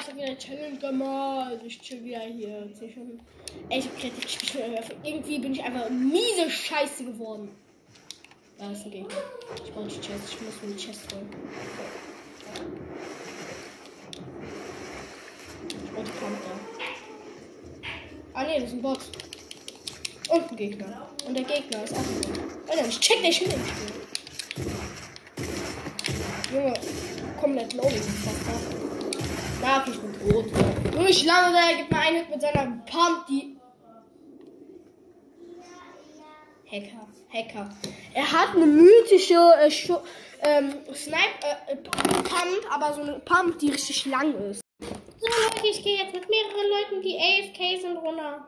ich hab wieder Challenge gemacht. Ich chill wieder hier. Zieh schon. Ey, ich hab kreativ gespielt. Irgendwie bin ich einfach miese Scheiße geworden. Da ist ein Gegner. Ich brauche die Chest. Ich muss mir die Chest holen. Ich brauche die Pump da. Ah ne, das ist ein Bot. Und ein Gegner. Und der Gegner ist auch ein Bot. Alter, ich check nicht hin im Spiel. Junge, komplett low okay, ich bin tot. Junge, ich lande da, er gibt mir einen mit seiner Pump, die. Hacker, Hacker. Er hat eine mythische äh, Schu ähm, Snipe äh, Pump, aber so eine Pump, die richtig lang ist. So Leute, ich gehe jetzt mit mehreren Leuten, die AFK sind, runter.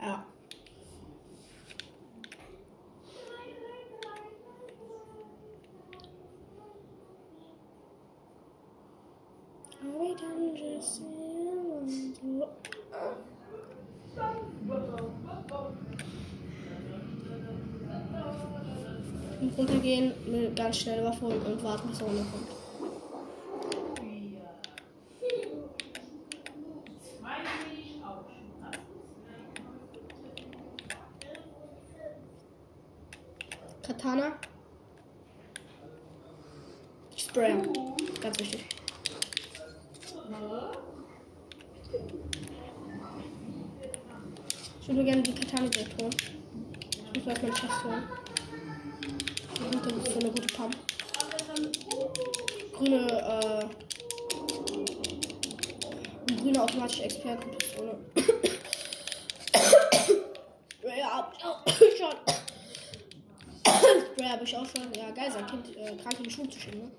Ja. We can just Und runtergehen, eine ganz schnelle Waffe holen und warten, bis er runterkommt. Katana. Sprayer. Ganz wichtig. Ich würde gerne die Katana direkt holen. Ich muss erst meine Chest holen. Die gute, so eine gute Pump. Grüne, äh. Grüne automatische Expertenpistole. ja, hab. Spray habe ich auch schon. Ja, geil, sein Kind äh, krank in die Schule zu schicken, ne?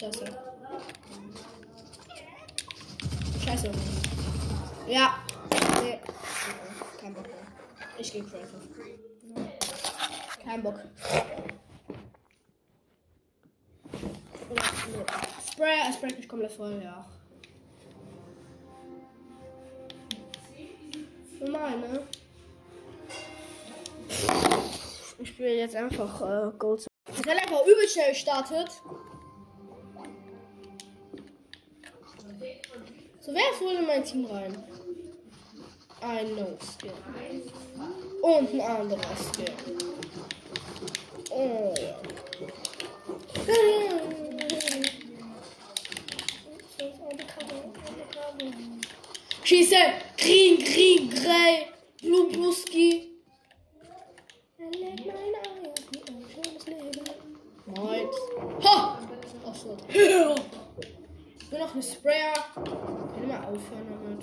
Ja. Scheiße. Ja. Nee. Kein Bock mehr. Ich geh Creative. Kein Bock. Spray, er sprayt mich komplett voll, ja. Normal, ne? Ich spiele jetzt einfach äh, Gold. Ich habe einfach übel schnell gestartet. So, wer ist wohl in mein Team rein? Ein No-Skin. Und ein anderer Skin. Oh ja. Schieße! Green, green, grey, blue, bluski. Nein. Ha! Ach. Ich bin noch ein Sprayer. Aufhören damit.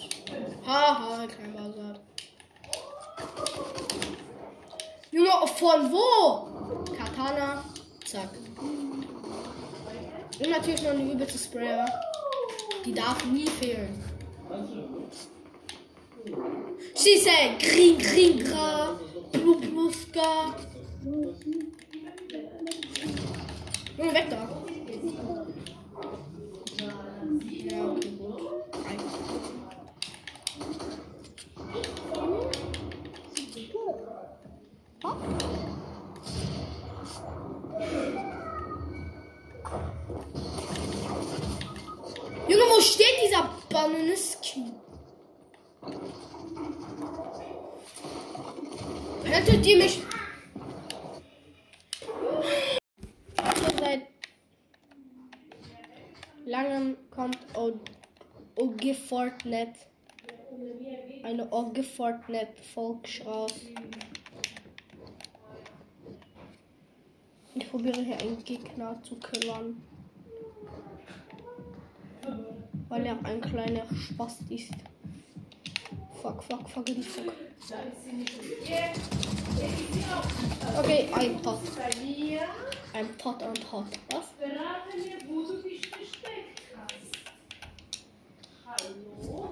Haha, kein Basat. Junge, von wo? Katana. Zack. Und natürlich noch eine übelste Sprayer. Die darf nie fehlen. Said green, green, gra, blue, blue, ska. Junge, weg da. Ja, okay, gut. Einfach. Junge, wo steht dieser Bananiski? Hättet ihr mich. Seit langem kommt OG Fortnite. Eine OG Fortnite Folge raus. Ich probiere hier einen Gegner zu killern. Weil er ein kleiner Spaß ist. Fuck, fuck, fuck, fuck. Okay, ein Pot. Ein Pot und Hot. Was? Hallo? Bon.